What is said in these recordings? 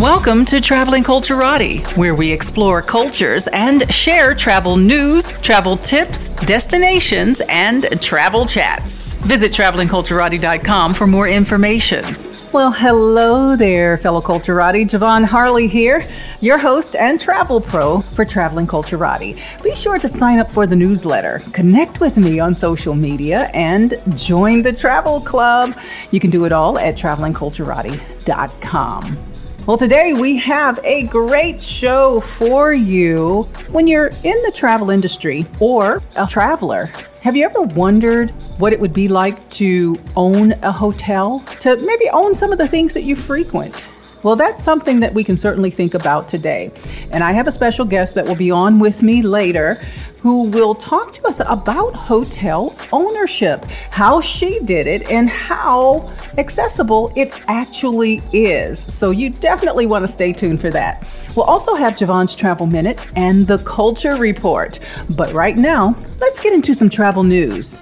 Welcome to Traveling Culturati, where we explore cultures and share travel news, travel tips, destinations, and travel chats. Visit travelingculturati.com for more information. Well, hello there, fellow Culturati. Javon Harley here, your host and travel pro for Traveling Culturati. Be sure to sign up for the newsletter, connect with me on social media, and join the travel club. You can do it all at travelingculturati.com. Well, today we have a great show for you. When you're in the travel industry or a traveler, have you ever wondered what it would be like to own a hotel? To maybe own some of the things that you frequent? Well, that's something that we can certainly think about today. And I have a special guest that will be on with me later who will talk to us about hotel ownership, how she did it, and how accessible it actually is. So you definitely want to stay tuned for that. We'll also have Javon's Travel Minute and the Culture Report. But right now, let's get into some travel news.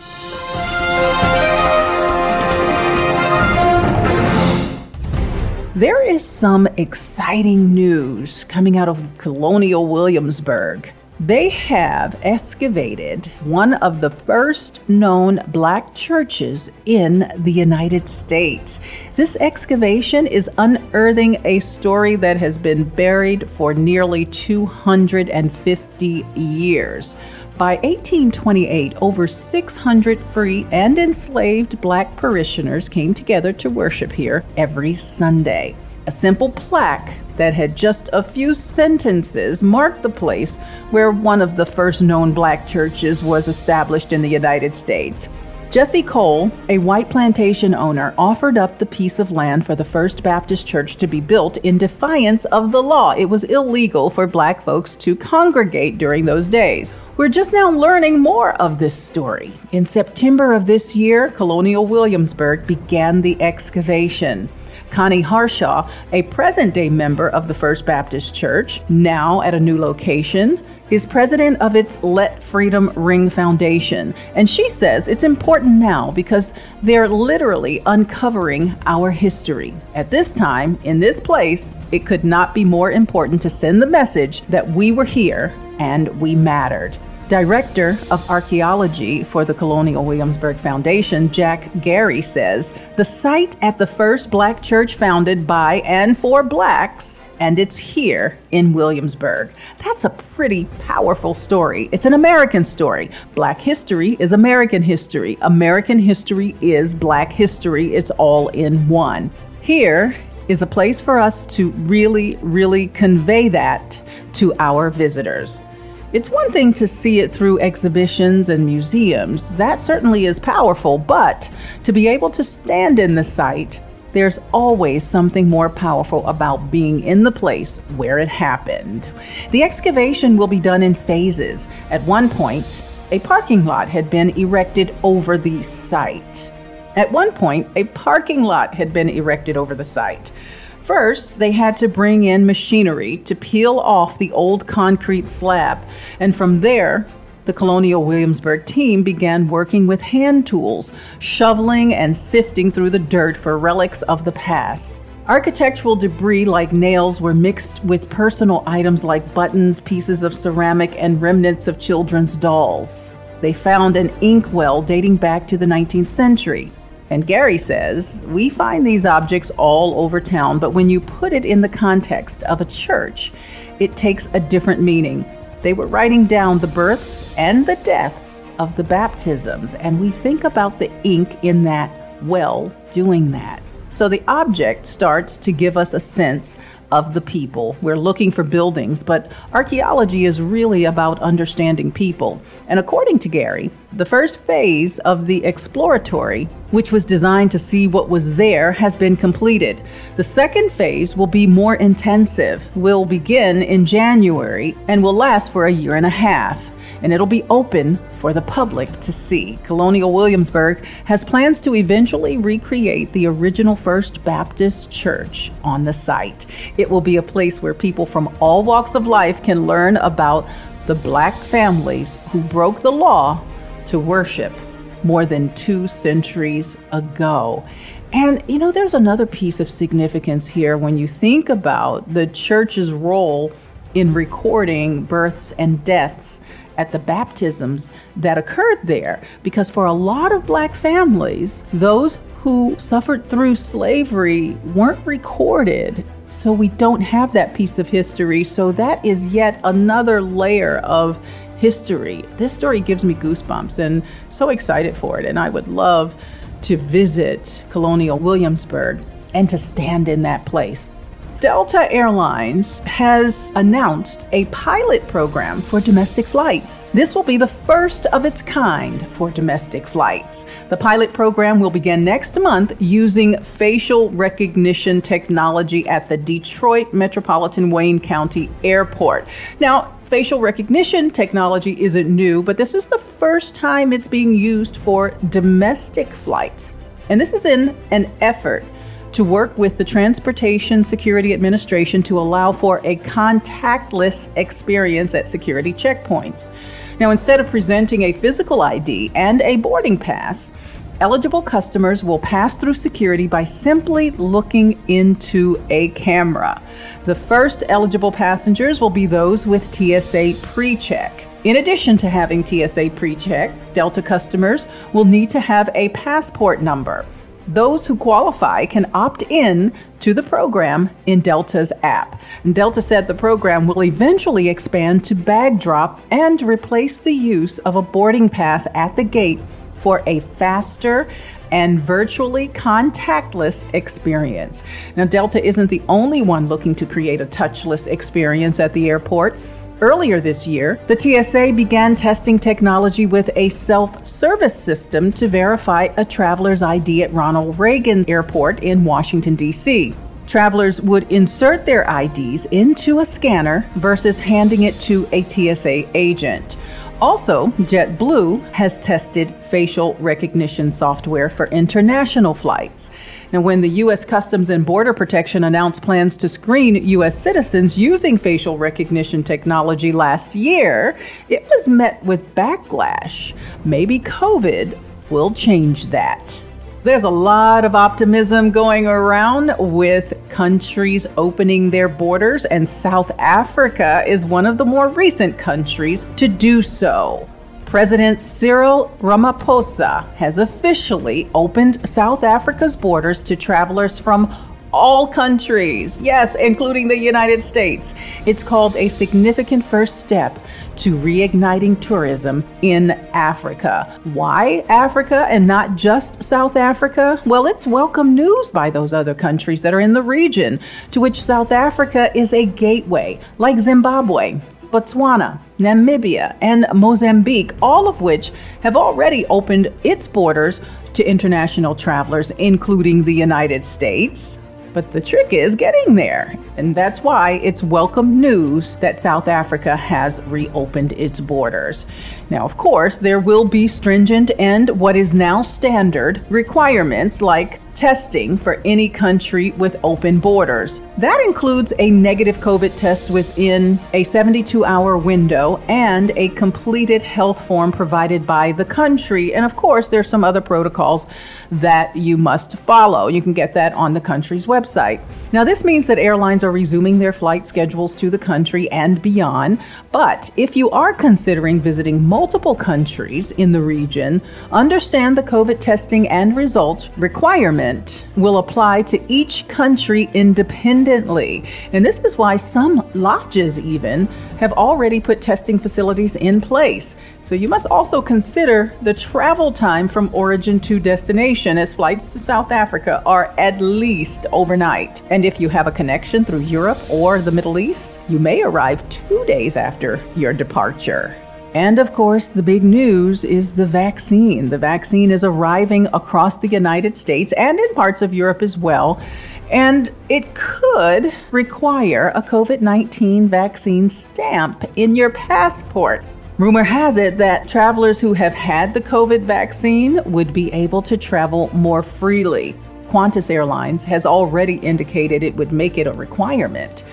There is some exciting news coming out of Colonial Williamsburg. They have excavated one of the first known black churches in the United States. This excavation is unearthing a story that has been buried for nearly 250 years. By 1828, over 600 free and enslaved black parishioners came together to worship here every Sunday. A simple plaque that had just a few sentences marked the place where one of the first known black churches was established in the United States. Jesse Cole, a white plantation owner, offered up the piece of land for the First Baptist Church to be built in defiance of the law. It was illegal for black folks to congregate during those days. We're just now learning more of this story. In September of this year, Colonial Williamsburg began the excavation. Connie Harshaw, a present day member of the First Baptist Church, now at a new location, is president of its Let Freedom Ring Foundation. And she says it's important now because they're literally uncovering our history. At this time, in this place, it could not be more important to send the message that we were here and we mattered. Director of Archaeology for the Colonial Williamsburg Foundation, Jack Gary says the site at the first black church founded by and for blacks, and it's here in Williamsburg. That's a pretty powerful story. It's an American story. Black history is American history. American history is black history. It's all in one. Here is a place for us to really, really convey that to our visitors. It's one thing to see it through exhibitions and museums. That certainly is powerful, but to be able to stand in the site, there's always something more powerful about being in the place where it happened. The excavation will be done in phases. At one point, a parking lot had been erected over the site. At one point, a parking lot had been erected over the site. First, they had to bring in machinery to peel off the old concrete slab, and from there, the Colonial Williamsburg team began working with hand tools, shoveling and sifting through the dirt for relics of the past. Architectural debris like nails were mixed with personal items like buttons, pieces of ceramic, and remnants of children's dolls. They found an inkwell dating back to the 19th century. And Gary says, We find these objects all over town, but when you put it in the context of a church, it takes a different meaning. They were writing down the births and the deaths of the baptisms, and we think about the ink in that well doing that. So the object starts to give us a sense of the people. We're looking for buildings, but archaeology is really about understanding people. And according to Gary, the first phase of the exploratory, which was designed to see what was there, has been completed. The second phase will be more intensive, will begin in January, and will last for a year and a half and it'll be open for the public to see. Colonial Williamsburg has plans to eventually recreate the original First Baptist Church on the site. It will be a place where people from all walks of life can learn about the black families who broke the law to worship more than two centuries ago. And you know, there's another piece of significance here when you think about the church's role in recording births and deaths at the baptisms that occurred there. Because for a lot of black families, those who suffered through slavery weren't recorded. So we don't have that piece of history. So that is yet another layer of history. This story gives me goosebumps and so excited for it. And I would love to visit Colonial Williamsburg and to stand in that place. Delta Airlines has announced a pilot program for domestic flights. This will be the first of its kind for domestic flights. The pilot program will begin next month using facial recognition technology at the Detroit Metropolitan Wayne County Airport. Now, facial recognition technology isn't new, but this is the first time it's being used for domestic flights. And this is in an effort to work with the Transportation Security Administration to allow for a contactless experience at security checkpoints. Now, instead of presenting a physical ID and a boarding pass, eligible customers will pass through security by simply looking into a camera. The first eligible passengers will be those with TSA pre check. In addition to having TSA pre check, Delta customers will need to have a passport number. Those who qualify can opt in to the program in Delta's app. And Delta said the program will eventually expand to bag drop and replace the use of a boarding pass at the gate for a faster and virtually contactless experience. Now, Delta isn't the only one looking to create a touchless experience at the airport. Earlier this year, the TSA began testing technology with a self service system to verify a traveler's ID at Ronald Reagan Airport in Washington, D.C. Travelers would insert their IDs into a scanner versus handing it to a TSA agent. Also, JetBlue has tested facial recognition software for international flights. Now, when the U.S. Customs and Border Protection announced plans to screen U.S. citizens using facial recognition technology last year, it was met with backlash. Maybe COVID will change that. There's a lot of optimism going around with countries opening their borders, and South Africa is one of the more recent countries to do so. President Cyril Ramaphosa has officially opened South Africa's borders to travelers from all countries, yes, including the United States. It's called a significant first step to reigniting tourism in Africa. Why Africa and not just South Africa? Well, it's welcome news by those other countries that are in the region, to which South Africa is a gateway, like Zimbabwe. Botswana, Namibia, and Mozambique, all of which have already opened its borders to international travelers, including the United States. But the trick is getting there. And that's why it's welcome news that South Africa has reopened its borders. Now, of course, there will be stringent and what is now standard requirements like testing for any country with open borders. That includes a negative COVID test within a 72 hour window and a completed health form provided by the country. And of course, there's some other protocols that you must follow. You can get that on the country's website. Now, this means that airlines are resuming their flight schedules to the country and beyond. But if you are considering visiting multiple countries in the region, understand the COVID testing and results requirements will apply to each country independently. And this is why some lodges, even, have already put testing facilities in place. So you must also consider the travel time from origin to destination, as flights to South Africa are at least overnight. And if you have a connection through Europe or the Middle East, you may arrive two days after your departure. And of course, the big news is the vaccine. The vaccine is arriving across the United States and in parts of Europe as well. And it could require a COVID 19 vaccine stamp in your passport. Rumor has it that travelers who have had the COVID vaccine would be able to travel more freely. Qantas Airlines has already indicated it would make it a requirement.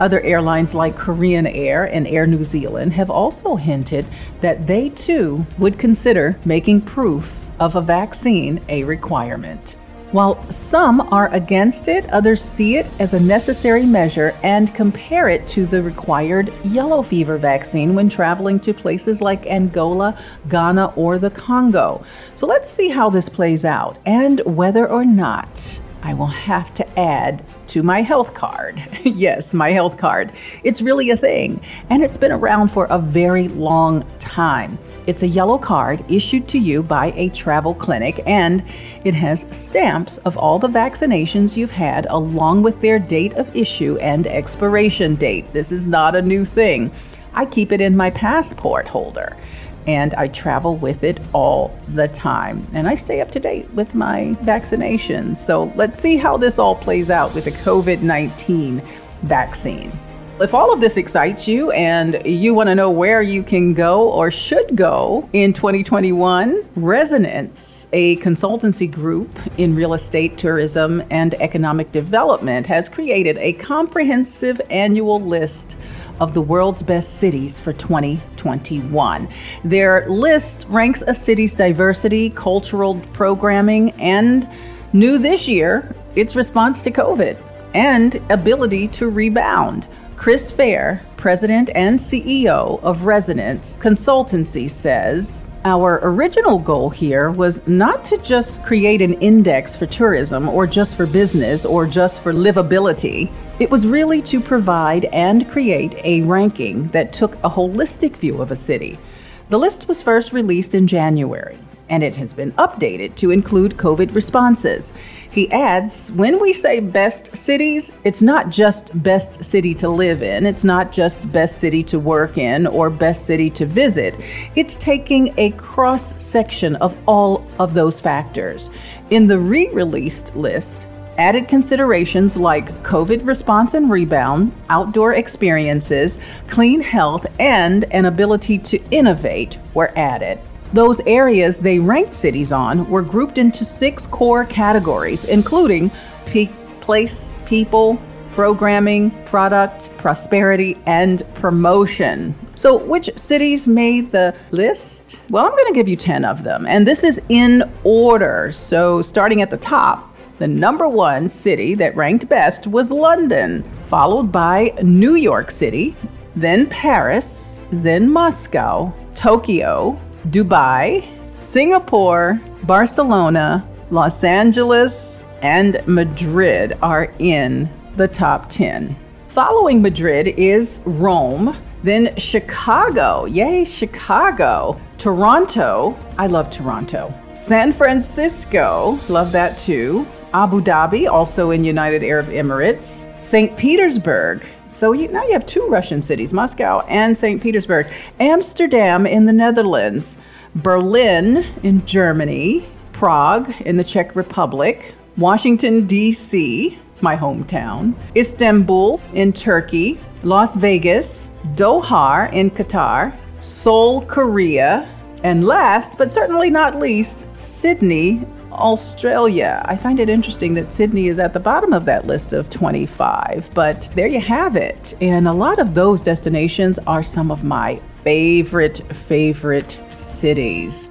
Other airlines like Korean Air and Air New Zealand have also hinted that they too would consider making proof of a vaccine a requirement. While some are against it, others see it as a necessary measure and compare it to the required yellow fever vaccine when traveling to places like Angola, Ghana, or the Congo. So let's see how this plays out and whether or not I will have to add to my health card. yes, my health card. It's really a thing, and it's been around for a very long time. It's a yellow card issued to you by a travel clinic, and it has stamps of all the vaccinations you've had, along with their date of issue and expiration date. This is not a new thing. I keep it in my passport holder and I travel with it all the time. And I stay up to date with my vaccinations. So let's see how this all plays out with the COVID 19 vaccine. If all of this excites you and you want to know where you can go or should go in 2021, Resonance, a consultancy group in real estate, tourism, and economic development, has created a comprehensive annual list of the world's best cities for 2021. Their list ranks a city's diversity, cultural programming, and new this year, its response to COVID and ability to rebound. Chris Fair, president and CEO of Resonance Consultancy, says Our original goal here was not to just create an index for tourism or just for business or just for livability. It was really to provide and create a ranking that took a holistic view of a city. The list was first released in January and it has been updated to include COVID responses. He adds When we say best cities, it's not just best city to live in, it's not just best city to work in or best city to visit. It's taking a cross section of all of those factors. In the re released list, Added considerations like COVID response and rebound, outdoor experiences, clean health, and an ability to innovate were added. Those areas they ranked cities on were grouped into six core categories, including peak, place, people, programming, product, prosperity, and promotion. So, which cities made the list? Well, I'm going to give you 10 of them, and this is in order. So, starting at the top, the number one city that ranked best was London, followed by New York City, then Paris, then Moscow, Tokyo, Dubai, Singapore, Barcelona, Los Angeles, and Madrid are in the top 10. Following Madrid is Rome, then Chicago. Yay, Chicago. Toronto. I love Toronto. San Francisco. Love that too. Abu Dhabi, also in United Arab Emirates. St. Petersburg. So you, now you have two Russian cities, Moscow and St. Petersburg, Amsterdam in the Netherlands, Berlin in Germany, Prague in the Czech Republic, Washington, D.C., my hometown, Istanbul in Turkey, Las Vegas, Doha in Qatar, Seoul, Korea, and last but certainly not least, Sydney, Australia. I find it interesting that Sydney is at the bottom of that list of 25, but there you have it. And a lot of those destinations are some of my favorite, favorite cities.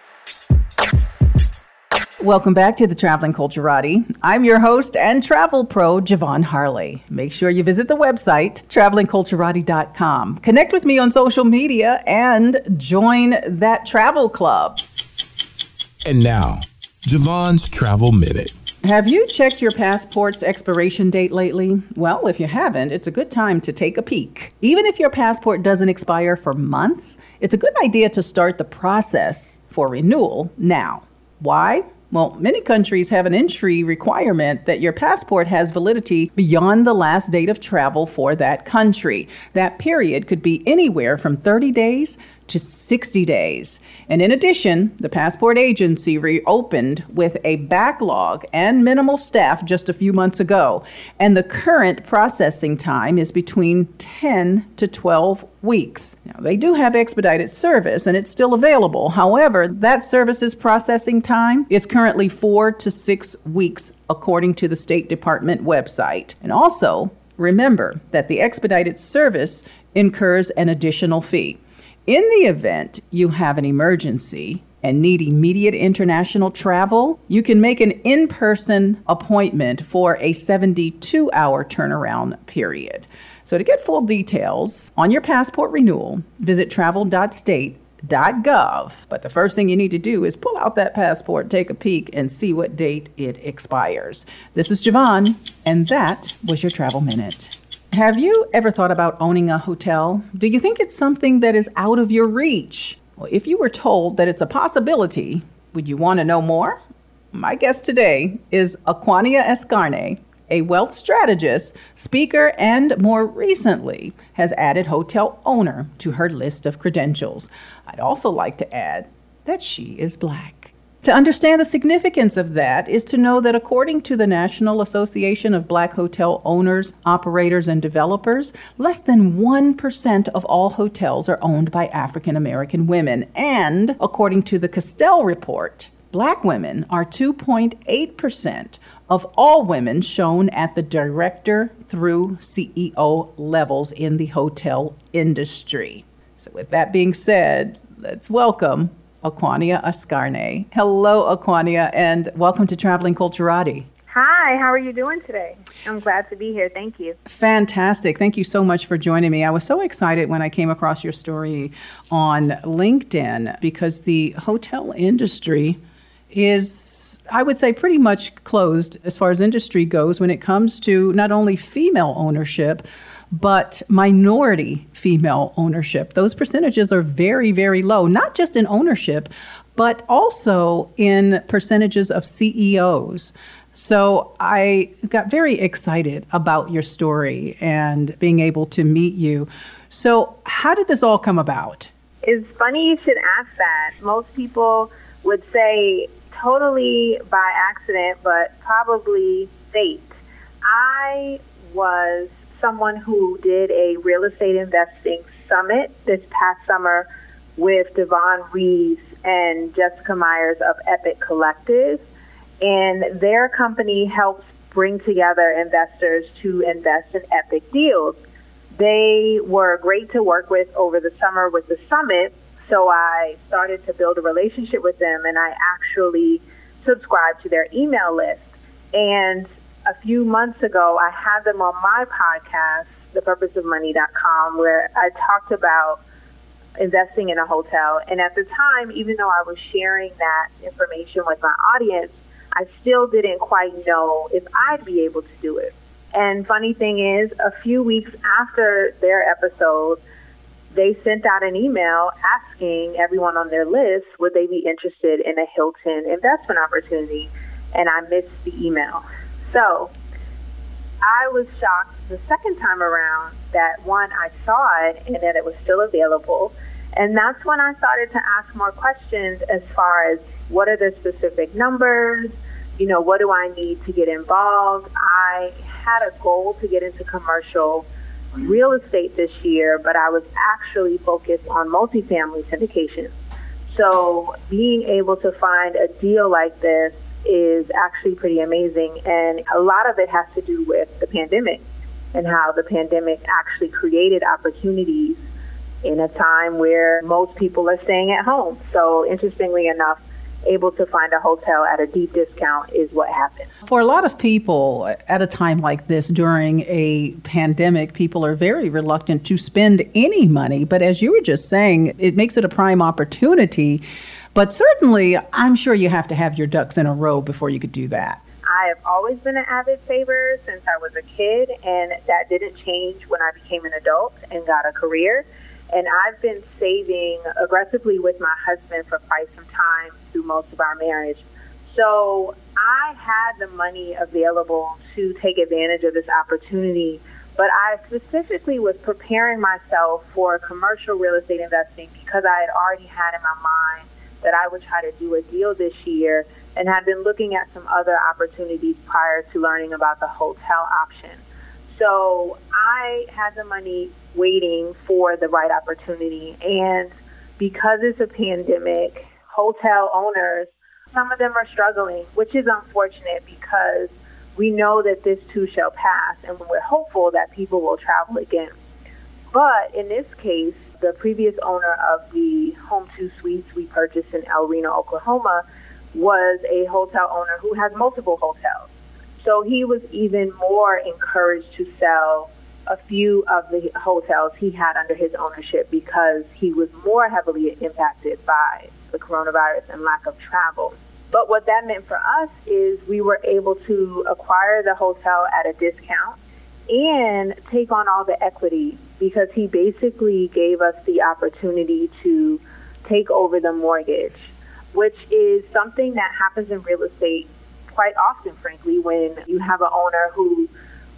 Welcome back to the Traveling Culturati. I'm your host and travel pro, Javon Harley. Make sure you visit the website, travelingculturati.com. Connect with me on social media and join that travel club. And now, Javon's Travel Minute. Have you checked your passport's expiration date lately? Well, if you haven't, it's a good time to take a peek. Even if your passport doesn't expire for months, it's a good idea to start the process for renewal now. Why? Well, many countries have an entry requirement that your passport has validity beyond the last date of travel for that country. That period could be anywhere from 30 days to 60 days. And in addition, the passport agency reopened with a backlog and minimal staff just a few months ago. And the current processing time is between 10 to 12 weeks. Now, they do have expedited service and it's still available. However, that service's processing time is currently four to six weeks, according to the State Department website. And also, remember that the expedited service incurs an additional fee. In the event you have an emergency and need immediate international travel, you can make an in person appointment for a 72 hour turnaround period. So, to get full details on your passport renewal, visit travel.state.gov. But the first thing you need to do is pull out that passport, take a peek, and see what date it expires. This is Javon, and that was your Travel Minute. Have you ever thought about owning a hotel? Do you think it's something that is out of your reach? Well, if you were told that it's a possibility, would you want to know more? My guest today is Aquania Escarne, a wealth strategist, speaker, and more recently has added hotel owner to her list of credentials. I'd also like to add that she is black. To understand the significance of that is to know that according to the National Association of Black Hotel Owners, Operators, and Developers, less than 1% of all hotels are owned by African American women. And according to the Castell report, black women are 2.8% of all women shown at the director through CEO levels in the hotel industry. So, with that being said, let's welcome Aquania Escarne. Hello, Aquania, and welcome to Traveling Culturati. Hi, how are you doing today? I'm glad to be here. Thank you. Fantastic. Thank you so much for joining me. I was so excited when I came across your story on LinkedIn because the hotel industry is, I would say, pretty much closed as far as industry goes when it comes to not only female ownership, but minority female ownership. Those percentages are very, very low, not just in ownership, but also in percentages of CEOs. So I got very excited about your story and being able to meet you. So, how did this all come about? It's funny you should ask that. Most people would say totally by accident, but probably fate. I was someone who did a real estate investing summit this past summer with Devon Reeves and Jessica Myers of Epic Collective. And their company helps bring together investors to invest in epic deals. They were great to work with over the summer with the summit. So I started to build a relationship with them and I actually subscribed to their email list. And a few months ago, I had them on my podcast, thepurposeofmoney.com, where I talked about investing in a hotel. And at the time, even though I was sharing that information with my audience, I still didn't quite know if I'd be able to do it. And funny thing is, a few weeks after their episode, they sent out an email asking everyone on their list would they be interested in a Hilton investment opportunity. And I missed the email. So I was shocked the second time around that one, I saw it and that it was still available. And that's when I started to ask more questions as far as what are the specific numbers? You know, what do I need to get involved? I had a goal to get into commercial real estate this year, but I was actually focused on multifamily syndication. So being able to find a deal like this is actually pretty amazing. And a lot of it has to do with the pandemic and how the pandemic actually created opportunities in a time where most people are staying at home. So, interestingly enough, able to find a hotel at a deep discount is what happened. For a lot of people at a time like this during a pandemic, people are very reluctant to spend any money. But as you were just saying, it makes it a prime opportunity but certainly, I'm sure you have to have your ducks in a row before you could do that. I have always been an avid saver since I was a kid, and that didn't change when I became an adult and got a career. And I've been saving aggressively with my husband for quite some time through most of our marriage. So I had the money available to take advantage of this opportunity But I specifically was preparing myself for commercial real estate investing because I had already had in my mind that I would try to do a deal this year and had been looking at some other opportunities prior to learning about the hotel option. So I had the money waiting for the right opportunity. And because it's a pandemic, hotel owners, some of them are struggling, which is unfortunate because we know that this too shall pass, and we're hopeful that people will travel again. But in this case, the previous owner of the Home 2 Suites we purchased in El Reno, Oklahoma, was a hotel owner who has multiple hotels. So he was even more encouraged to sell a few of the hotels he had under his ownership because he was more heavily impacted by the coronavirus and lack of travel. But what that meant for us is we were able to acquire the hotel at a discount and take on all the equity because he basically gave us the opportunity to take over the mortgage, which is something that happens in real estate quite often, frankly, when you have an owner who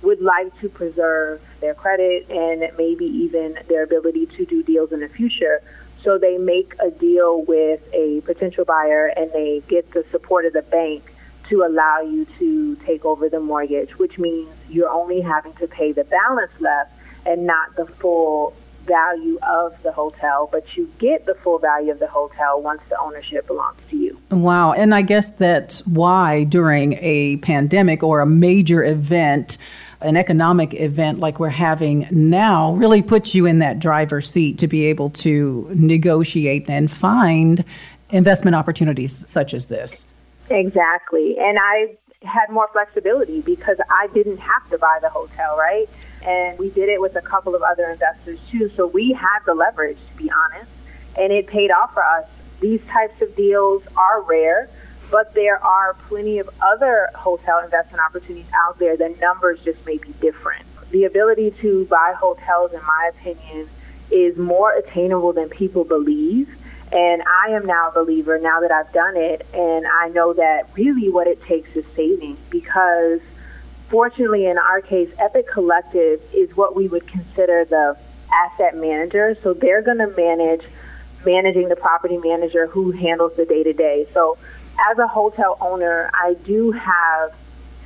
would like to preserve their credit and maybe even their ability to do deals in the future. So they make a deal with a potential buyer and they get the support of the bank to allow you to take over the mortgage, which means you're only having to pay the balance left and not the full value of the hotel, but you get the full value of the hotel once the ownership belongs to you. Wow. And I guess that's why during a pandemic or a major event, an economic event like we're having now really puts you in that driver's seat to be able to negotiate and find investment opportunities such as this. Exactly. And I had more flexibility because I didn't have to buy the hotel, right? And we did it with a couple of other investors too. So we had the leverage, to be honest, and it paid off for us. These types of deals are rare but there are plenty of other hotel investment opportunities out there. The numbers just may be different. The ability to buy hotels, in my opinion, is more attainable than people believe. And I am now a believer now that I've done it. And I know that really what it takes is saving because fortunately in our case, Epic Collective is what we would consider the asset manager. So they're going to manage managing the property manager who handles the day to day. So as a hotel owner, I do have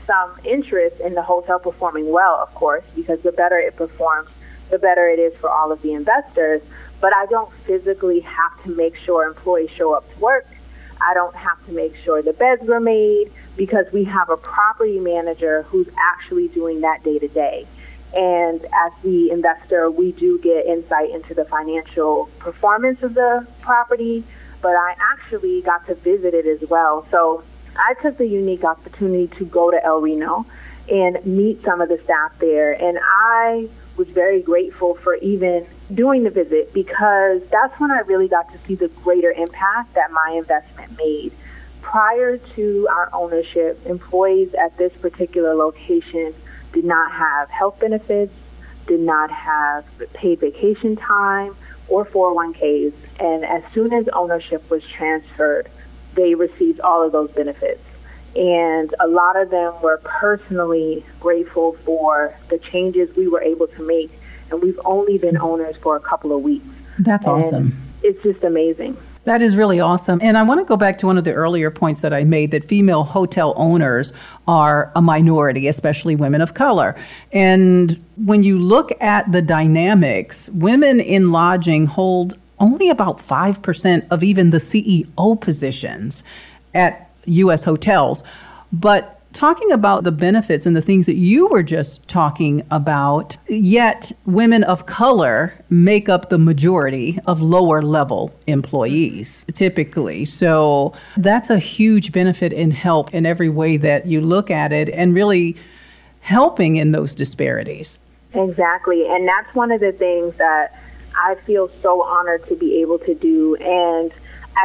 some interest in the hotel performing well, of course, because the better it performs, the better it is for all of the investors. But I don't physically have to make sure employees show up to work. I don't have to make sure the beds were made because we have a property manager who's actually doing that day to day. And as the investor, we do get insight into the financial performance of the property, but I actually got to visit it as well. So I took the unique opportunity to go to El Reno and meet some of the staff there. And I was very grateful for even doing the visit because that's when I really got to see the greater impact that my investment made. Prior to our ownership, employees at this particular location did not have health benefits, did not have paid vacation time, or 401ks. And as soon as ownership was transferred, they received all of those benefits. And a lot of them were personally grateful for the changes we were able to make. And we've only been owners for a couple of weeks. That's and awesome. It's just amazing. That is really awesome. And I want to go back to one of the earlier points that I made that female hotel owners are a minority, especially women of color. And when you look at the dynamics, women in lodging hold only about 5% of even the CEO positions at U.S. hotels. But talking about the benefits and the things that you were just talking about, yet women of color make up the majority of lower level employees typically. So that's a huge benefit and help in every way that you look at it and really helping in those disparities. Exactly. And that's one of the things that I feel so honored to be able to do. And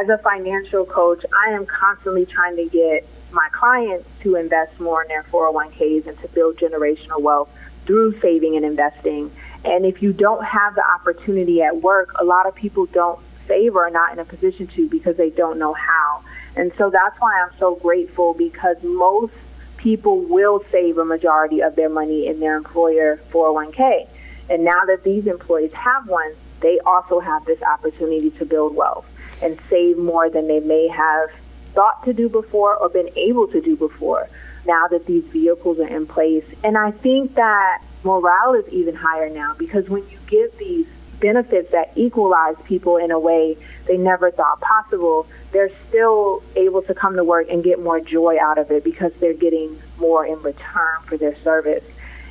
as a financial coach, I am constantly trying to get my clients to invest more in their 401ks and to build generational wealth through saving and investing. And if you don't have the opportunity at work, a lot of people don't save or are not in a position to because they don't know how. And so that's why I'm so grateful because most people will save a majority of their money in their employer 401k. And now that these employees have one, they also have this opportunity to build wealth and save more than they may have thought to do before or been able to do before now that these vehicles are in place. And I think that morale is even higher now because when you give these benefits that equalize people in a way they never thought possible, they're still able to come to work and get more joy out of it because they're getting more in return for their service.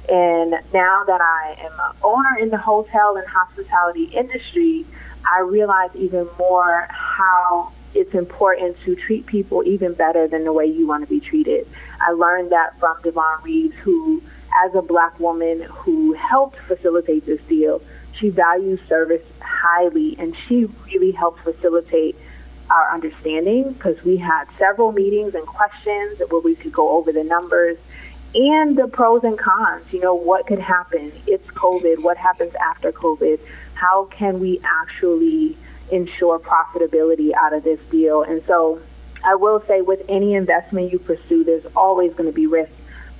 And now that I am an owner in the hotel and hospitality industry, I realize even more how it's important to treat people even better than the way you want to be treated. I learned that from Devon Reeves, who, as a black woman who helped facilitate this deal, she values service highly and she really helped facilitate our understanding because we had several meetings and questions where we could go over the numbers and the pros and cons. You know, what could happen? It's COVID. What happens after COVID? How can we actually ensure profitability out of this deal? And so I will say with any investment you pursue, there's always going to be risk,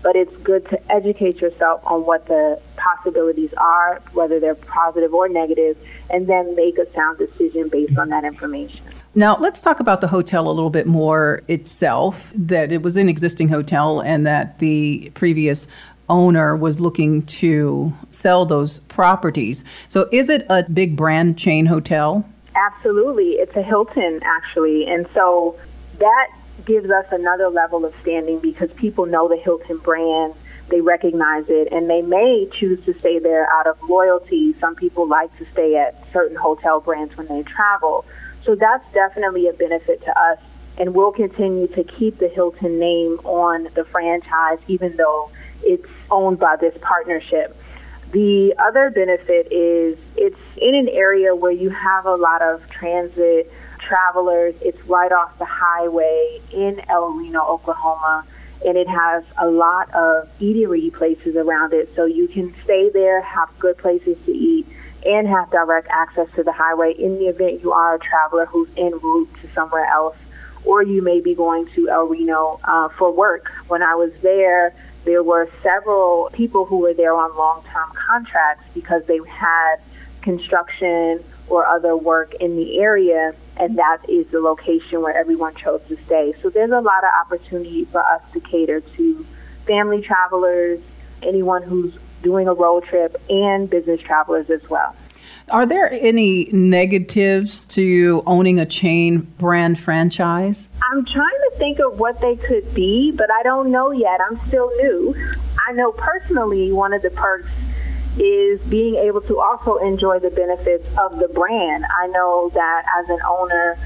but it's good to educate yourself on what the possibilities are, whether they're positive or negative, and then make a sound decision based on that information. Now, let's talk about the hotel a little bit more itself. That it was an existing hotel and that the previous owner was looking to sell those properties. So, is it a big brand chain hotel? Absolutely. It's a Hilton, actually. And so that gives us another level of standing because people know the Hilton brand, they recognize it, and they may choose to stay there out of loyalty. Some people like to stay at certain hotel brands when they travel. So that's definitely a benefit to us. And we'll continue to keep the Hilton name on the franchise, even though it's owned by this partnership. The other benefit is it's in an area where you have a lot of transit travelers. It's right off the highway in El Reno, Oklahoma, and it has a lot of eatery places around it. So you can stay there, have good places to eat, and have direct access to the highway in the event you are a traveler who's en route to somewhere else, or you may be going to El Reno uh, for work. When I was there, there were several people who were there on long term contracts because they had construction or other work in the area, and that is the location where everyone chose to stay. So there's a lot of opportunity for us to cater to family travelers, anyone who's doing a road trip, and business travelers as well. Are there any negatives to owning a chain brand franchise? I'm trying to think of what they could be, but I don't know yet. I'm still new. I know personally one of the perks is being able to also enjoy the benefits of the brand. I know that as an owner,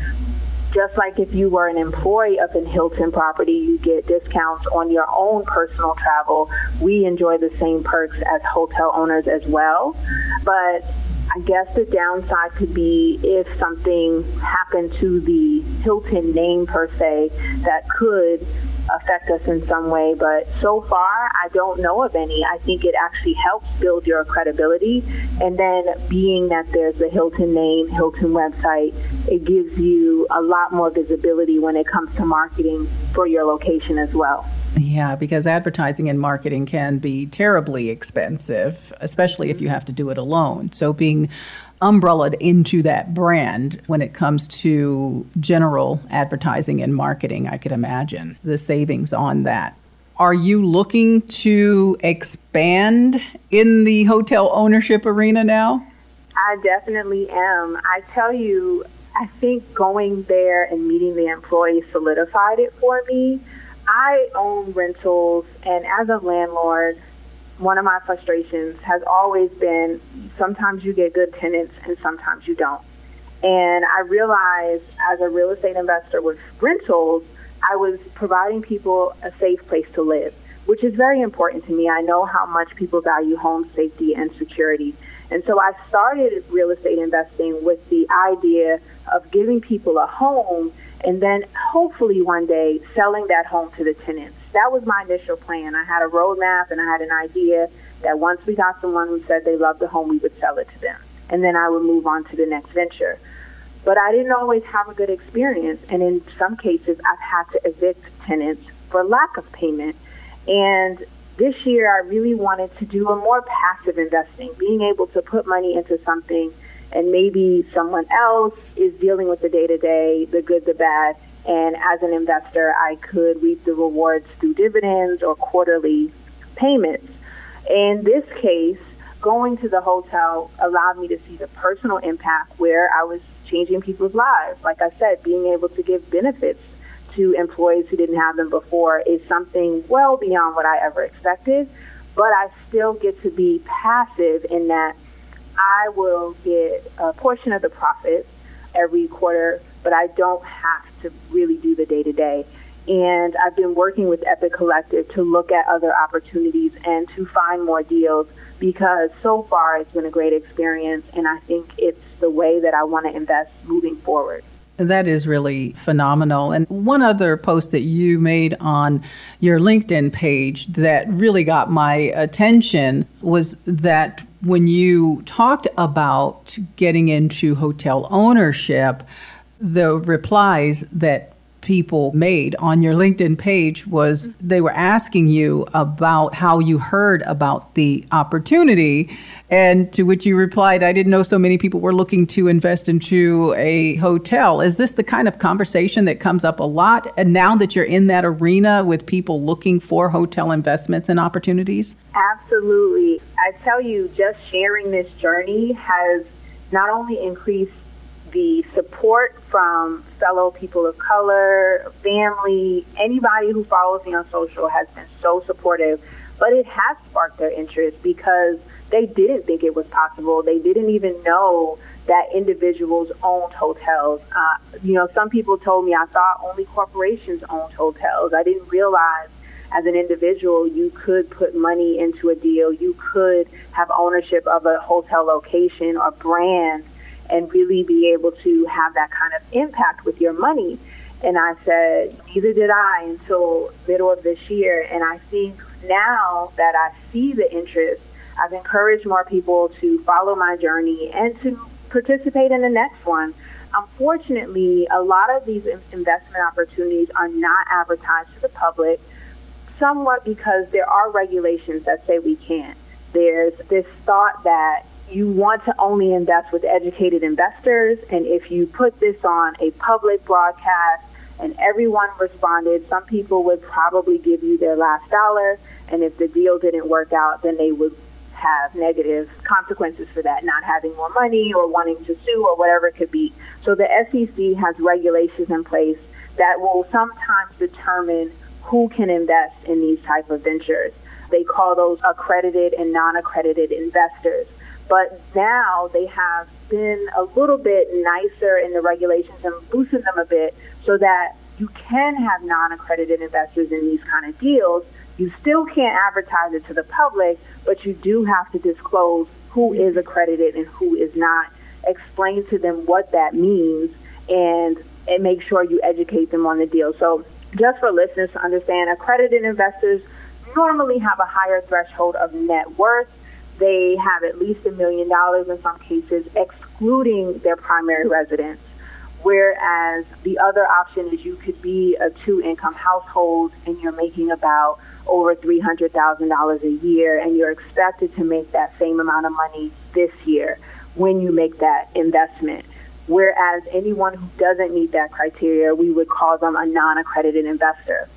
just like if you were an employee of an Hilton property, you get discounts on your own personal travel. We enjoy the same perks as hotel owners as well. But I guess the downside could be if something happened to the Hilton name per se that could affect us in some way. But so far, I don't know of any. I think it actually helps build your credibility. And then being that there's the Hilton name, Hilton website, it gives you a lot more visibility when it comes to marketing for your location as well. Yeah, because advertising and marketing can be terribly expensive, especially if you have to do it alone. So being umbrellaed into that brand when it comes to general advertising and marketing, I could imagine the savings on that. Are you looking to expand in the hotel ownership arena now? I definitely am. I tell you, I think going there and meeting the employees solidified it for me. I own rentals, and as a landlord, one of my frustrations has always been sometimes you get good tenants and sometimes you don't. And I realized as a real estate investor with rentals, I was providing people a safe place to live, which is very important to me. I know how much people value home safety and security. And so I started real estate investing with the idea of giving people a home and then hopefully one day selling that home to the tenants. That was my initial plan. I had a roadmap and I had an idea that once we got someone who said they loved the home, we would sell it to them. And then I would move on to the next venture. But I didn't always have a good experience. And in some cases, I've had to evict tenants for lack of payment. And this year, I really wanted to do a more passive investing, being able to put money into something and maybe someone else is dealing with the day to day, the good, the bad. And as an investor, I could reap the rewards through dividends or quarterly payments. In this case, going to the hotel allowed me to see the personal impact where I was changing people's lives. Like I said, being able to give benefits to employees who didn't have them before is something well beyond what I ever expected. But I still get to be passive in that I will get a portion of the profit every quarter, but I don't have to really do the day to day. And I've been working with Epic Collective to look at other opportunities and to find more deals because so far it's been a great experience. And I think it's the way that I want to invest moving forward. That is really phenomenal. And one other post that you made on your LinkedIn page that really got my attention was that when you talked about getting into hotel ownership, the replies that people made on your LinkedIn page was they were asking you about how you heard about the opportunity. And to which you replied, I didn't know so many people were looking to invest into a hotel. Is this the kind of conversation that comes up a lot? And now that you're in that arena with people looking for hotel investments and opportunities? Absolutely. I tell you, just sharing this journey has not only increased the support from fellow people of color, family, anybody who follows me on social has been so supportive. But it has sparked their interest because they didn't think it was possible. They didn't even know that individuals owned hotels. Uh, you know, some people told me I thought only corporations owned hotels. I didn't realize as an individual you could put money into a deal. You could have ownership of a hotel location or brand and really be able to have that kind of impact with your money. And I said, neither did I until middle of this year. And I think now that I see the interest, I've encouraged more people to follow my journey and to participate in the next one. Unfortunately, a lot of these investment opportunities are not advertised to the public, somewhat because there are regulations that say we can't. There's this thought that you want to only invest with educated investors. And if you put this on a public broadcast and everyone responded, some people would probably give you their last dollar. And if the deal didn't work out, then they would have negative consequences for that, not having more money or wanting to sue or whatever it could be. So the SEC has regulations in place that will sometimes determine who can invest in these type of ventures. They call those accredited and non-accredited investors. But now they have been a little bit nicer in the regulations and loosened them a bit so that you can have non accredited investors in these kind of deals. You still can't advertise it to the public, but you do have to disclose who is accredited and who is not. Explain to them what that means and, and make sure you educate them on the deal. So, just for listeners to understand, accredited investors normally have a higher threshold of net worth they have at least a million dollars in some cases, excluding their primary residence. Whereas the other option is you could be a two income household and you're making about over $300,000 a year and you're expected to make that same amount of money this year when you make that investment. Whereas anyone who doesn't meet that criteria, we would call them a non accredited investor.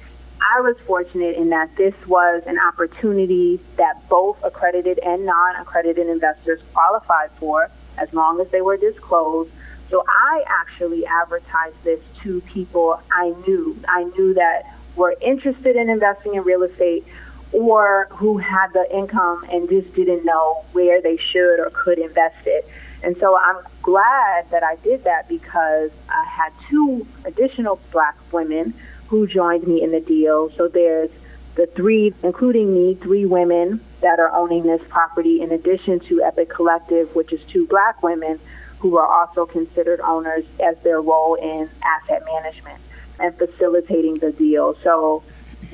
I was fortunate in that this was an opportunity that both accredited and non accredited investors qualified for as long as they were disclosed. So I actually advertised this to people I knew. I knew that were interested in investing in real estate or who had the income and just didn't know where they should or could invest it. And so I'm glad that I did that because I had two additional black women who joined me in the deal. So there's the three, including me, three women that are owning this property, in addition to Epic Collective, which is two black women who are also considered owners as their role in asset management and facilitating the deal. So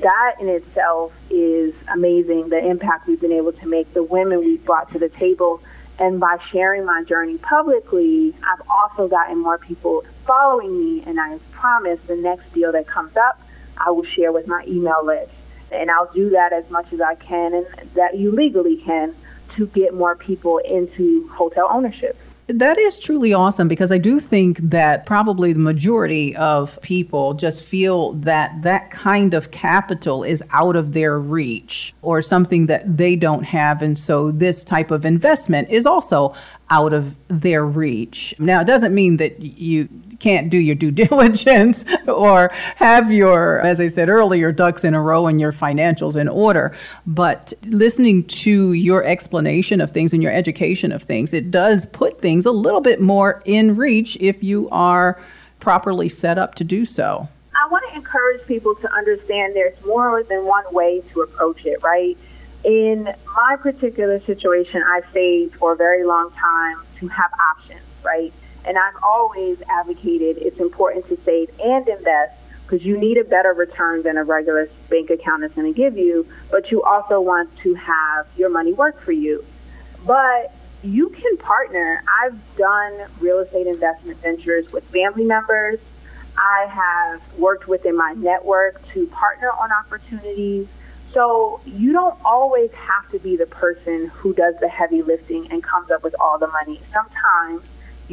that in itself is amazing, the impact we've been able to make, the women we've brought to the table. And by sharing my journey publicly, I've also gotten more people following me, and I promise the next deal that comes up, I will share with my email list. And I'll do that as much as I can and that you legally can to get more people into hotel ownership. That is truly awesome because I do think that probably the majority of people just feel that that kind of capital is out of their reach or something that they don't have. And so this type of investment is also out of their reach. Now, it doesn't mean that you can't do your due diligence or have your, as I said earlier, ducks in a row and your financials in order. But listening to your explanation of things and your education of things, it does put things a little bit more in reach if you are properly set up to do so. I want to encourage people to understand there's more than one way to approach it, right? In my particular situation, I saved for a very long time to have options, right? And I've always advocated it's important to save and invest because you need a better return than a regular bank account is going to give you, but you also want to have your money work for you. But you can partner. I've done real estate investment ventures with family members. I have worked within my network to partner on opportunities. So you don't always have to be the person who does the heavy lifting and comes up with all the money. Sometimes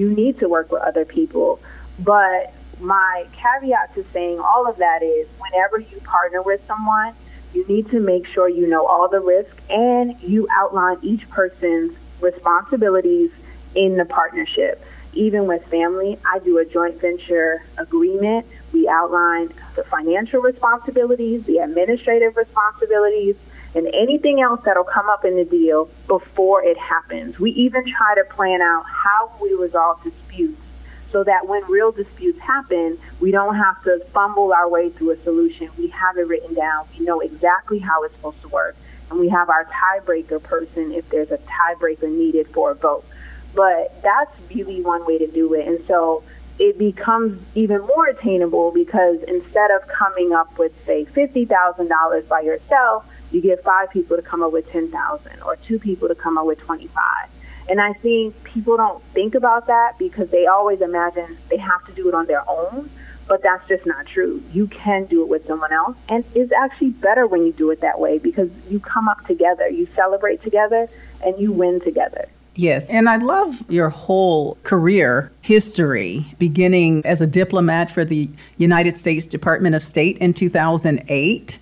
you need to work with other people. But my caveat to saying all of that is whenever you partner with someone, you need to make sure you know all the risks and you outline each person's responsibilities in the partnership. Even with family, I do a joint venture agreement. We outline the financial responsibilities, the administrative responsibilities, and anything else that'll come up in the deal before it happens. We even try to plan out how we resolve disputes so that when real disputes happen, we don't have to fumble our way through a solution. We have it written down. We know exactly how it's supposed to work. And we have our tiebreaker person if there's a tiebreaker needed for a vote. But that's really one way to do it. And so it becomes even more attainable because instead of coming up with, say, $50,000 by yourself, you get five people to come up with 10,000 or two people to come up with 25. And I think people don't think about that because they always imagine they have to do it on their own, but that's just not true. You can do it with someone else, and it's actually better when you do it that way because you come up together, you celebrate together, and you win together. Yes, and I love your whole career history, beginning as a diplomat for the United States Department of State in 2008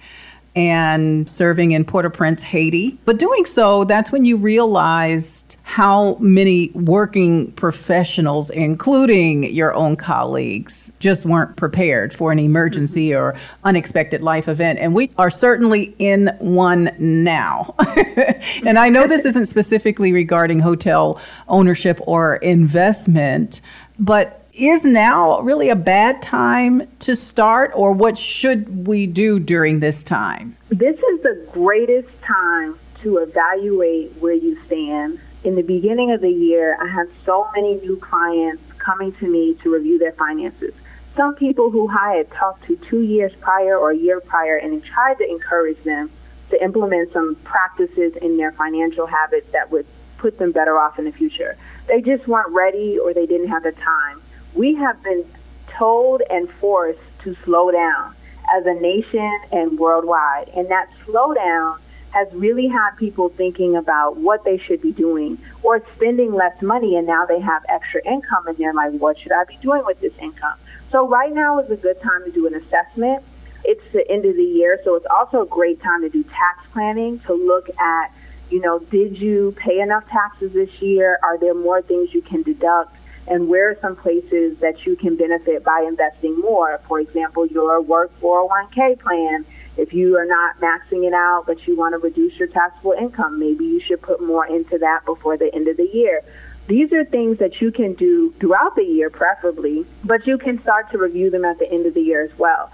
and serving in Port au Prince, Haiti. But doing so, that's when you realized how many working professionals, including your own colleagues, just weren't prepared for an emergency mm-hmm. or unexpected life event. And we are certainly in one now. and I know this isn't specifically regarding hotel ownership or investment, but is now really a bad time to start, or what should we do during this time? This is the greatest time to evaluate where you stand. In the beginning of the year, I have so many new clients coming to me to review their finances. Some people who I had talked to two years prior or a year prior and tried to encourage them to implement some practices in their financial habits that would put them better off in the future. They just weren't ready or they didn't have the time we have been told and forced to slow down as a nation and worldwide. And that slowdown has really had people thinking about what they should be doing or spending less money and now they have extra income and they're like, what should I be doing with this income? So right now is a good time to do an assessment. It's the end of the year, so it's also a great time to do tax planning to look at, you know, did you pay enough taxes this year? Are there more things you can deduct? And where are some places that you can benefit by investing more. For example, your work 401k plan. If you are not maxing it out, but you want to reduce your taxable income, maybe you should put more into that before the end of the year. These are things that you can do throughout the year, preferably, but you can start to review them at the end of the year as well.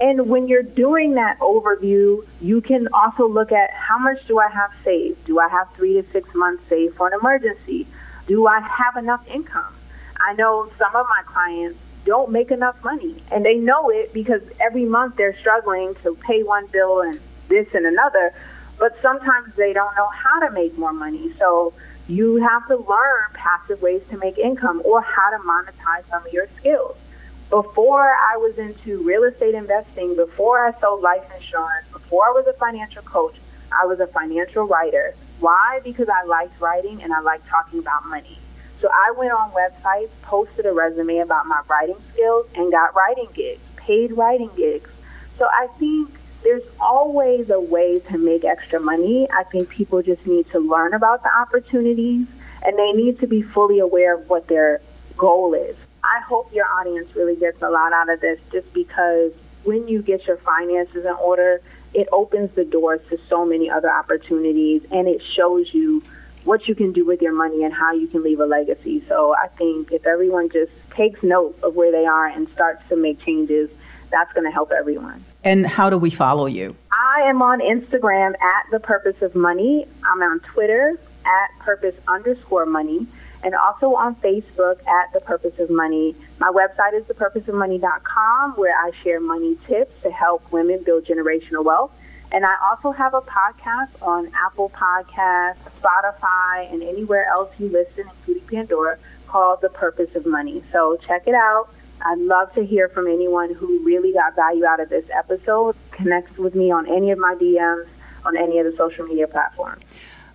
And when you're doing that overview, you can also look at how much do I have saved? Do I have three to six months saved for an emergency? Do I have enough income? I know some of my clients don't make enough money and they know it because every month they're struggling to pay one bill and this and another, but sometimes they don't know how to make more money. So you have to learn passive ways to make income or how to monetize some of your skills. before I was into real estate investing, before I sold life insurance, before I was a financial coach, I was a financial writer. Why? Because I liked writing and I liked talking about money. So I went on websites, posted a resume about my writing skills, and got writing gigs, paid writing gigs. So I think there's always a way to make extra money. I think people just need to learn about the opportunities and they need to be fully aware of what their goal is. I hope your audience really gets a lot out of this just because when you get your finances in order, it opens the doors to so many other opportunities and it shows you what you can do with your money and how you can leave a legacy. So I think if everyone just takes note of where they are and starts to make changes, that's going to help everyone. And how do we follow you? I am on Instagram at the purpose of money. I'm on Twitter at purpose underscore money and also on Facebook at The Purpose of Money. My website is thepurposeofmoney.com where I share money tips to help women build generational wealth. And I also have a podcast on Apple Podcasts, Spotify, and anywhere else you listen, including Pandora, called The Purpose of Money. So check it out. I'd love to hear from anyone who really got value out of this episode. Connect with me on any of my DMs on any of the social media platforms.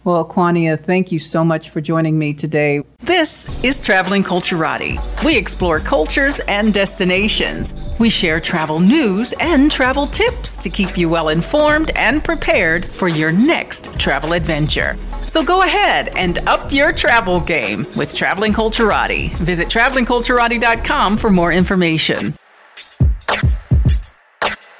Well, Quania, thank you so much for joining me today. This is Traveling Culturati. We explore cultures and destinations. We share travel news and travel tips to keep you well informed and prepared for your next travel adventure. So go ahead and up your travel game with Traveling Culturati. Visit travelingculturati.com for more information.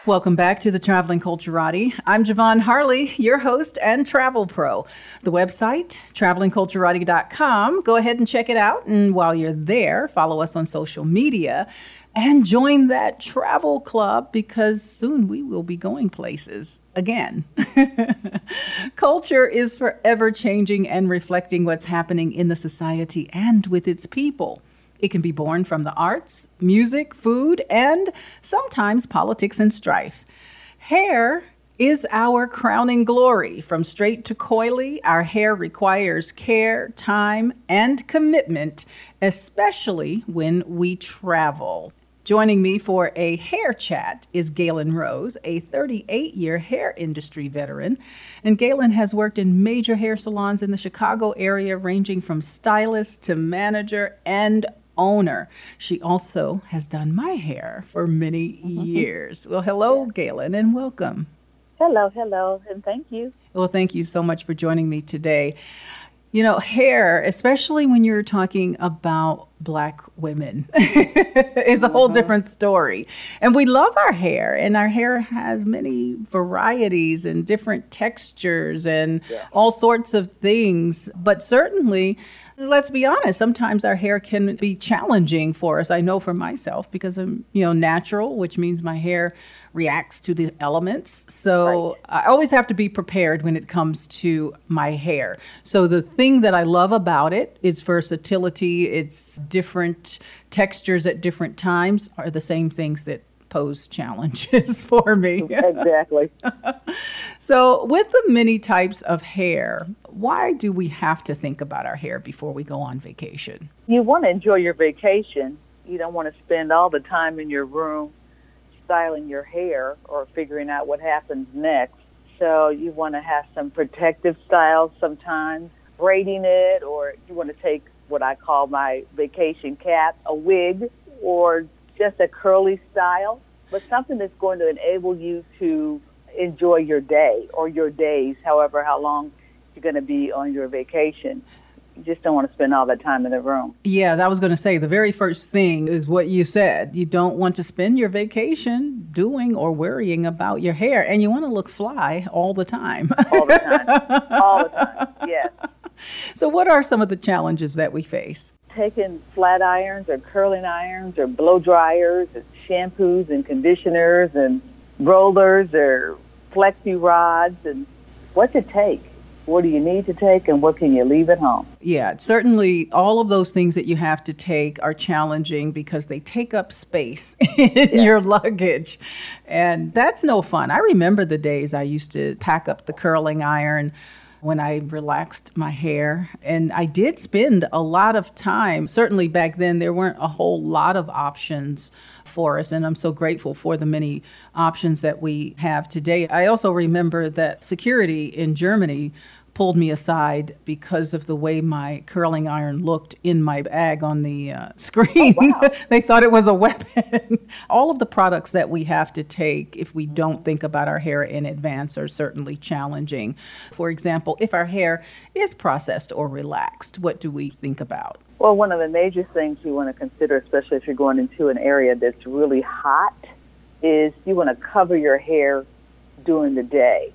Welcome back to the Traveling Culturati. I'm Javon Harley, your host and travel pro. The website, travelingculturati.com. Go ahead and check it out. And while you're there, follow us on social media and join that travel club because soon we will be going places again. Culture is forever changing and reflecting what's happening in the society and with its people. It can be born from the arts, music, food, and sometimes politics and strife. Hair is our crowning glory. From straight to coily, our hair requires care, time, and commitment, especially when we travel. Joining me for a hair chat is Galen Rose, a 38 year hair industry veteran. And Galen has worked in major hair salons in the Chicago area, ranging from stylist to manager and owner. She also has done my hair for many mm-hmm. years. Well, hello, Galen, and welcome. Hello, hello, and thank you. Well, thank you so much for joining me today. You know, hair, especially when you're talking about black women, is a whole mm-hmm. different story. And we love our hair, and our hair has many varieties and different textures and yeah. all sorts of things. But certainly, Let's be honest, sometimes our hair can be challenging for us. I know for myself because I'm, you know, natural, which means my hair reacts to the elements. So right. I always have to be prepared when it comes to my hair. So the thing that I love about it is versatility, it's different textures at different times are the same things that pose challenges for me. exactly. so, with the many types of hair, why do we have to think about our hair before we go on vacation? You want to enjoy your vacation. You don't want to spend all the time in your room styling your hair or figuring out what happens next. So, you want to have some protective styles sometimes, braiding it, or you want to take what I call my vacation cap, a wig, or just a curly style, but something that's going to enable you to enjoy your day or your days, however, how long you're going to be on your vacation. You just don't want to spend all that time in the room. Yeah, that was going to say the very first thing is what you said. You don't want to spend your vacation doing or worrying about your hair, and you want to look fly all the time. all the time. all the time, yes. So, what are some of the challenges that we face? Taking flat irons or curling irons or blow dryers and shampoos and conditioners and rollers or flexi rods and what to take? What do you need to take and what can you leave at home? Yeah, certainly all of those things that you have to take are challenging because they take up space in yeah. your luggage. And that's no fun. I remember the days I used to pack up the curling iron when I relaxed my hair. And I did spend a lot of time. Certainly back then, there weren't a whole lot of options for us. And I'm so grateful for the many options that we have today. I also remember that security in Germany pulled me aside because of the way my curling iron looked in my bag on the uh, screen. Oh, wow. they thought it was a weapon. All of the products that we have to take if we don't think about our hair in advance are certainly challenging. For example, if our hair is processed or relaxed, what do we think about? Well, one of the major things you want to consider, especially if you're going into an area that's really hot, is you want to cover your hair during the day.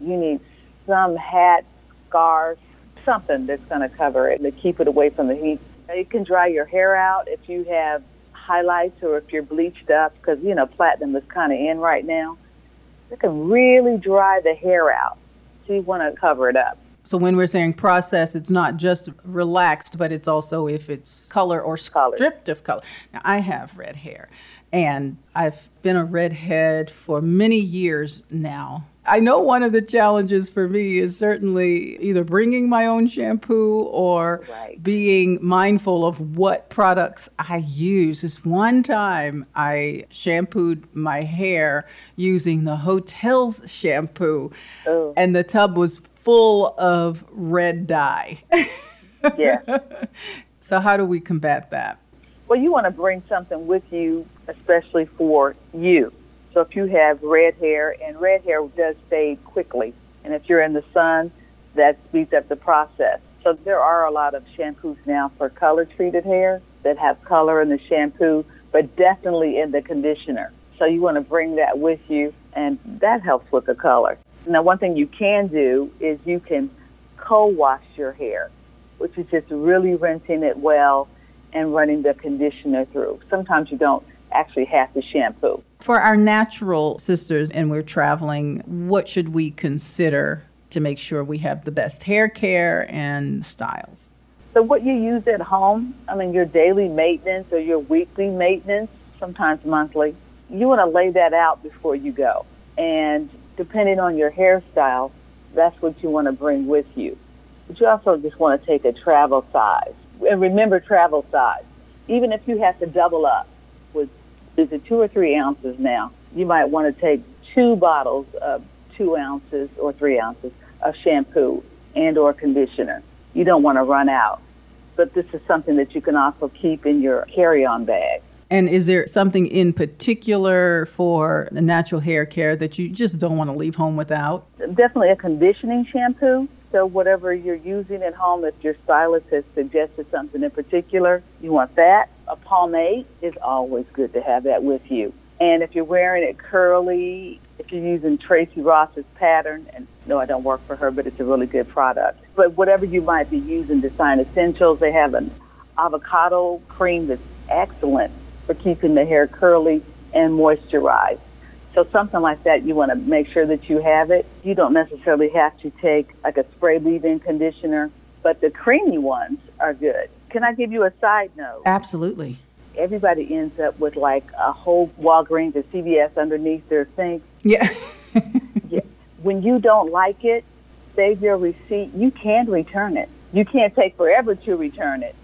You need some hat scarf, something that's going to cover it to keep it away from the heat. It can dry your hair out if you have highlights or if you're bleached up because, you know, platinum is kind of in right now. It can really dry the hair out. So you want to cover it up. So when we're saying process, it's not just relaxed, but it's also if it's color or stripped of color. Now I have red hair, and I've been a redhead for many years now. I know one of the challenges for me is certainly either bringing my own shampoo or right. being mindful of what products I use. This one time I shampooed my hair using the hotel's shampoo, oh. and the tub was full of red dye. yeah. So, how do we combat that? Well, you want to bring something with you, especially for you so if you have red hair, and red hair does fade quickly, and if you're in the sun, that speeds up the process. So there are a lot of shampoos now for color treated hair that have color in the shampoo, but definitely in the conditioner. So you want to bring that with you, and that helps with the color. Now, one thing you can do is you can co-wash your hair, which is just really rinsing it well and running the conditioner through. Sometimes you don't actually have to shampoo. For our natural sisters and we're traveling, what should we consider to make sure we have the best hair care and styles? So, what you use at home, I mean, your daily maintenance or your weekly maintenance, sometimes monthly, you want to lay that out before you go. And depending on your hairstyle, that's what you want to bring with you. But you also just want to take a travel size. And remember travel size. Even if you have to double up with is it two or three ounces now? You might want to take two bottles of two ounces or three ounces of shampoo and or conditioner. You don't want to run out. But this is something that you can also keep in your carry-on bag. And is there something in particular for the natural hair care that you just don't want to leave home without? Definitely a conditioning shampoo. So whatever you're using at home, if your stylist has suggested something in particular, you want that. A pomade is always good to have that with you. And if you're wearing it curly, if you're using Tracee Ross's pattern, and no, I don't work for her, but it's a really good product. But whatever you might be using, Design Essentials, they have an avocado cream that's excellent for keeping the hair curly and moisturized. So something like that, you want to make sure that you have it. You don't necessarily have to take like a spray leave-in conditioner, but the creamy ones are good. Can I give you a side note? Absolutely. Everybody ends up with like a whole Walgreens or CVS underneath their sink. Yeah. yeah. When you don't like it, save your receipt. You can return it. You can't take forever to return it.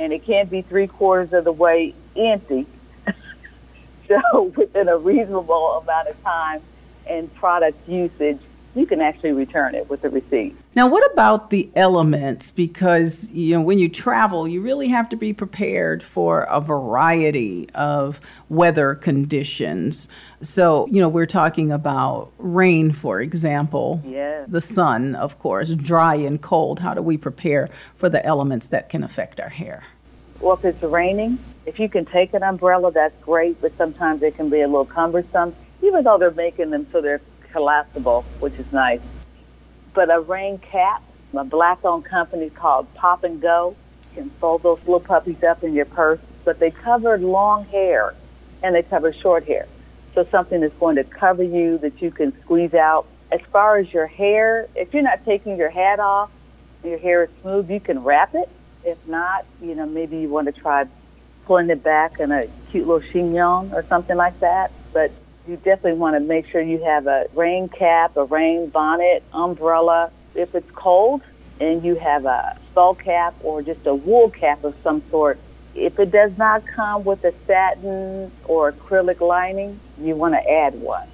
And it can't be three quarters of the way empty so within a reasonable amount of time and product usage, you can actually return it with a receipt. Now, what about the elements? Because you know, when you travel, you really have to be prepared for a variety of weather conditions. So, you know, we're talking about rain, for example. Yes. The sun, of course, dry and cold. How do we prepare for the elements that can affect our hair? Well, if it's raining, if you can take an umbrella, that's great, but sometimes it can be a little cumbersome, even though they're making them so they're collapsible, which is nice. But a rain cap, my black owned company called Pop and Go, can fold those little puppies up in your purse, but they cover long hair and they cover short hair. So something that's going to cover you that you can squeeze out. As far as your hair, if you're not taking your hat off, your hair is smooth, you can wrap it if not, you know, maybe you want to try pulling it back in a cute little chignon or something like that. But you definitely want to make sure you have a rain cap, a rain bonnet, umbrella, if it's cold and you have a skull cap or just a wool cap of some sort, if it does not come with a satin or acrylic lining, you want to add one.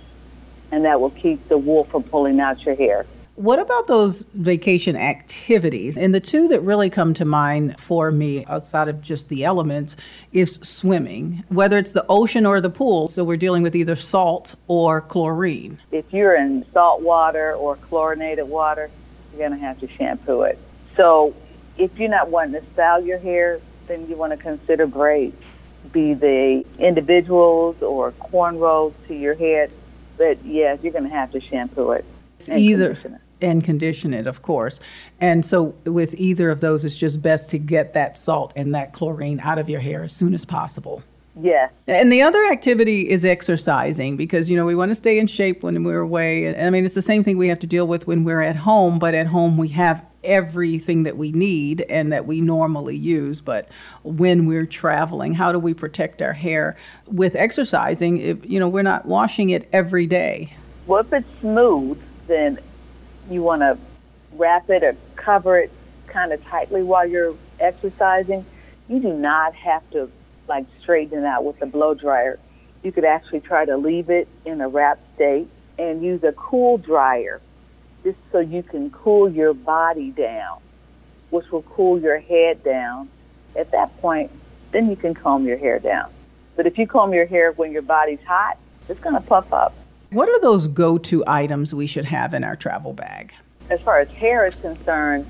And that will keep the wool from pulling out your hair. What about those vacation activities? And the two that really come to mind for me outside of just the elements is swimming, whether it's the ocean or the pool. So we're dealing with either salt or chlorine. If you're in salt water or chlorinated water, you're going to have to shampoo it. So if you're not wanting to style your hair, then you want to consider braids, be they individuals or cornrows to your head. But yes, you're going to have to shampoo it. Either. And condition it, of course. And so with either of those, it's just best to get that salt and that chlorine out of your hair as soon as possible. Yeah. And the other activity is exercising because, you know, we want to stay in shape when we're away. I mean, it's the same thing we have to deal with when we're at home, but at home we have everything that we need and that we normally use. But when we're traveling, how do we protect our hair with exercising if, you know, we're not washing it every day? Well, if it's smooth, then you want to wrap it or cover it kind of tightly while you're exercising. You do not have to like straighten it out with a blow dryer. You could actually try to leave it in a wrap state and use a cool dryer just so you can cool your body down, which will cool your head down. At that point, then you can comb your hair down. But if you comb your hair when your body's hot, it's going to puff up. What are those go to items we should have in our travel bag? As far as hair is concerned,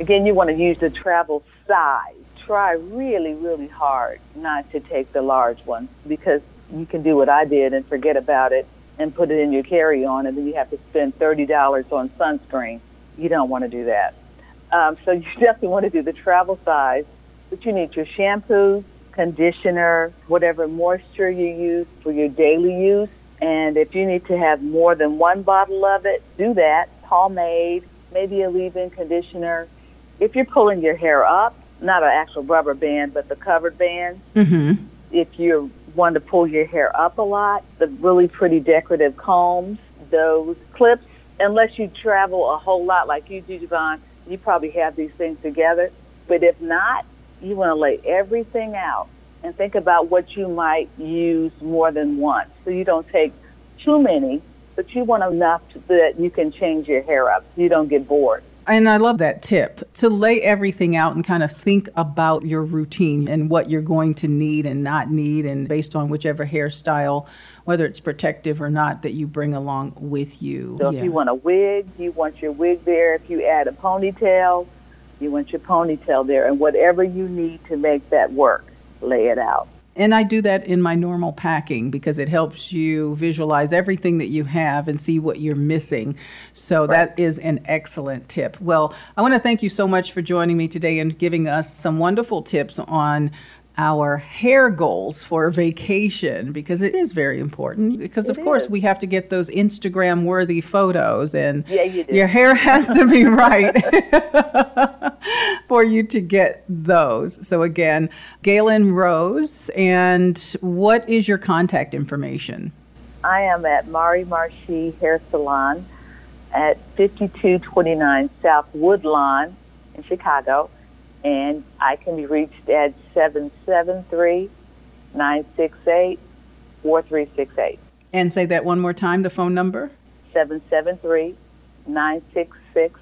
again, you want to use the travel size. Try really, really hard not to take the large one because you can do what I did and forget about it and put it in your carry on, and then you have to spend $30 on sunscreen. You don't want to do that. Um, so you definitely want to do the travel size, but you need your shampoos, conditioner, whatever moisture you use for your daily use. And if you need to have more than one bottle of it, do that. Pomade, maybe a leave-in conditioner. If you're pulling your hair up, not an actual rubber band, but the covered band. Mm-hmm. If you're wanting to pull your hair up a lot, the really pretty decorative combs, those clips, unless you travel a whole lot like you do, Javon, you probably have these things together. But if not, you want to lay everything out and think about what you might use more than once. So you don't take too many, but you want enough to, that you can change your hair up so you don't get bored. And I love that tip to lay everything out and kind of think about your routine and what you're going to need and not need, and based on whichever hairstyle, whether it's protective or not, that you bring along with you. So Yeah. if you want a wig, you want your wig there. If you add a ponytail, you want your ponytail there. And whatever you need to make that work, lay it out. And I do that in my normal packing because it helps you visualize everything that you have and see what you're missing. So that is an excellent tip. Well, I want to thank you so much for joining me today and giving us some wonderful tips on our hair goals for vacation because it is very important because of It course is. we have to get those Instagram worthy photos and Yeah, you your hair has to be right for you to get those. So again, Galen Rose, and what is your contact information? I am at Mari Marshy Hair Salon at 5229 South Woodlawn in Chicago. And I can be reached at 773 968 4368. And say that one more time, the phone number. 773 966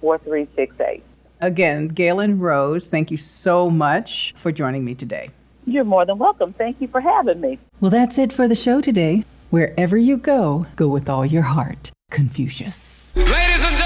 4368. Again, Galen Rose, thank you so much for joining me today. You're more than welcome. Thank you for having me. Well, that's it for the show today. Wherever you go, go with all your heart. Confucius. Ladies and gentlemen,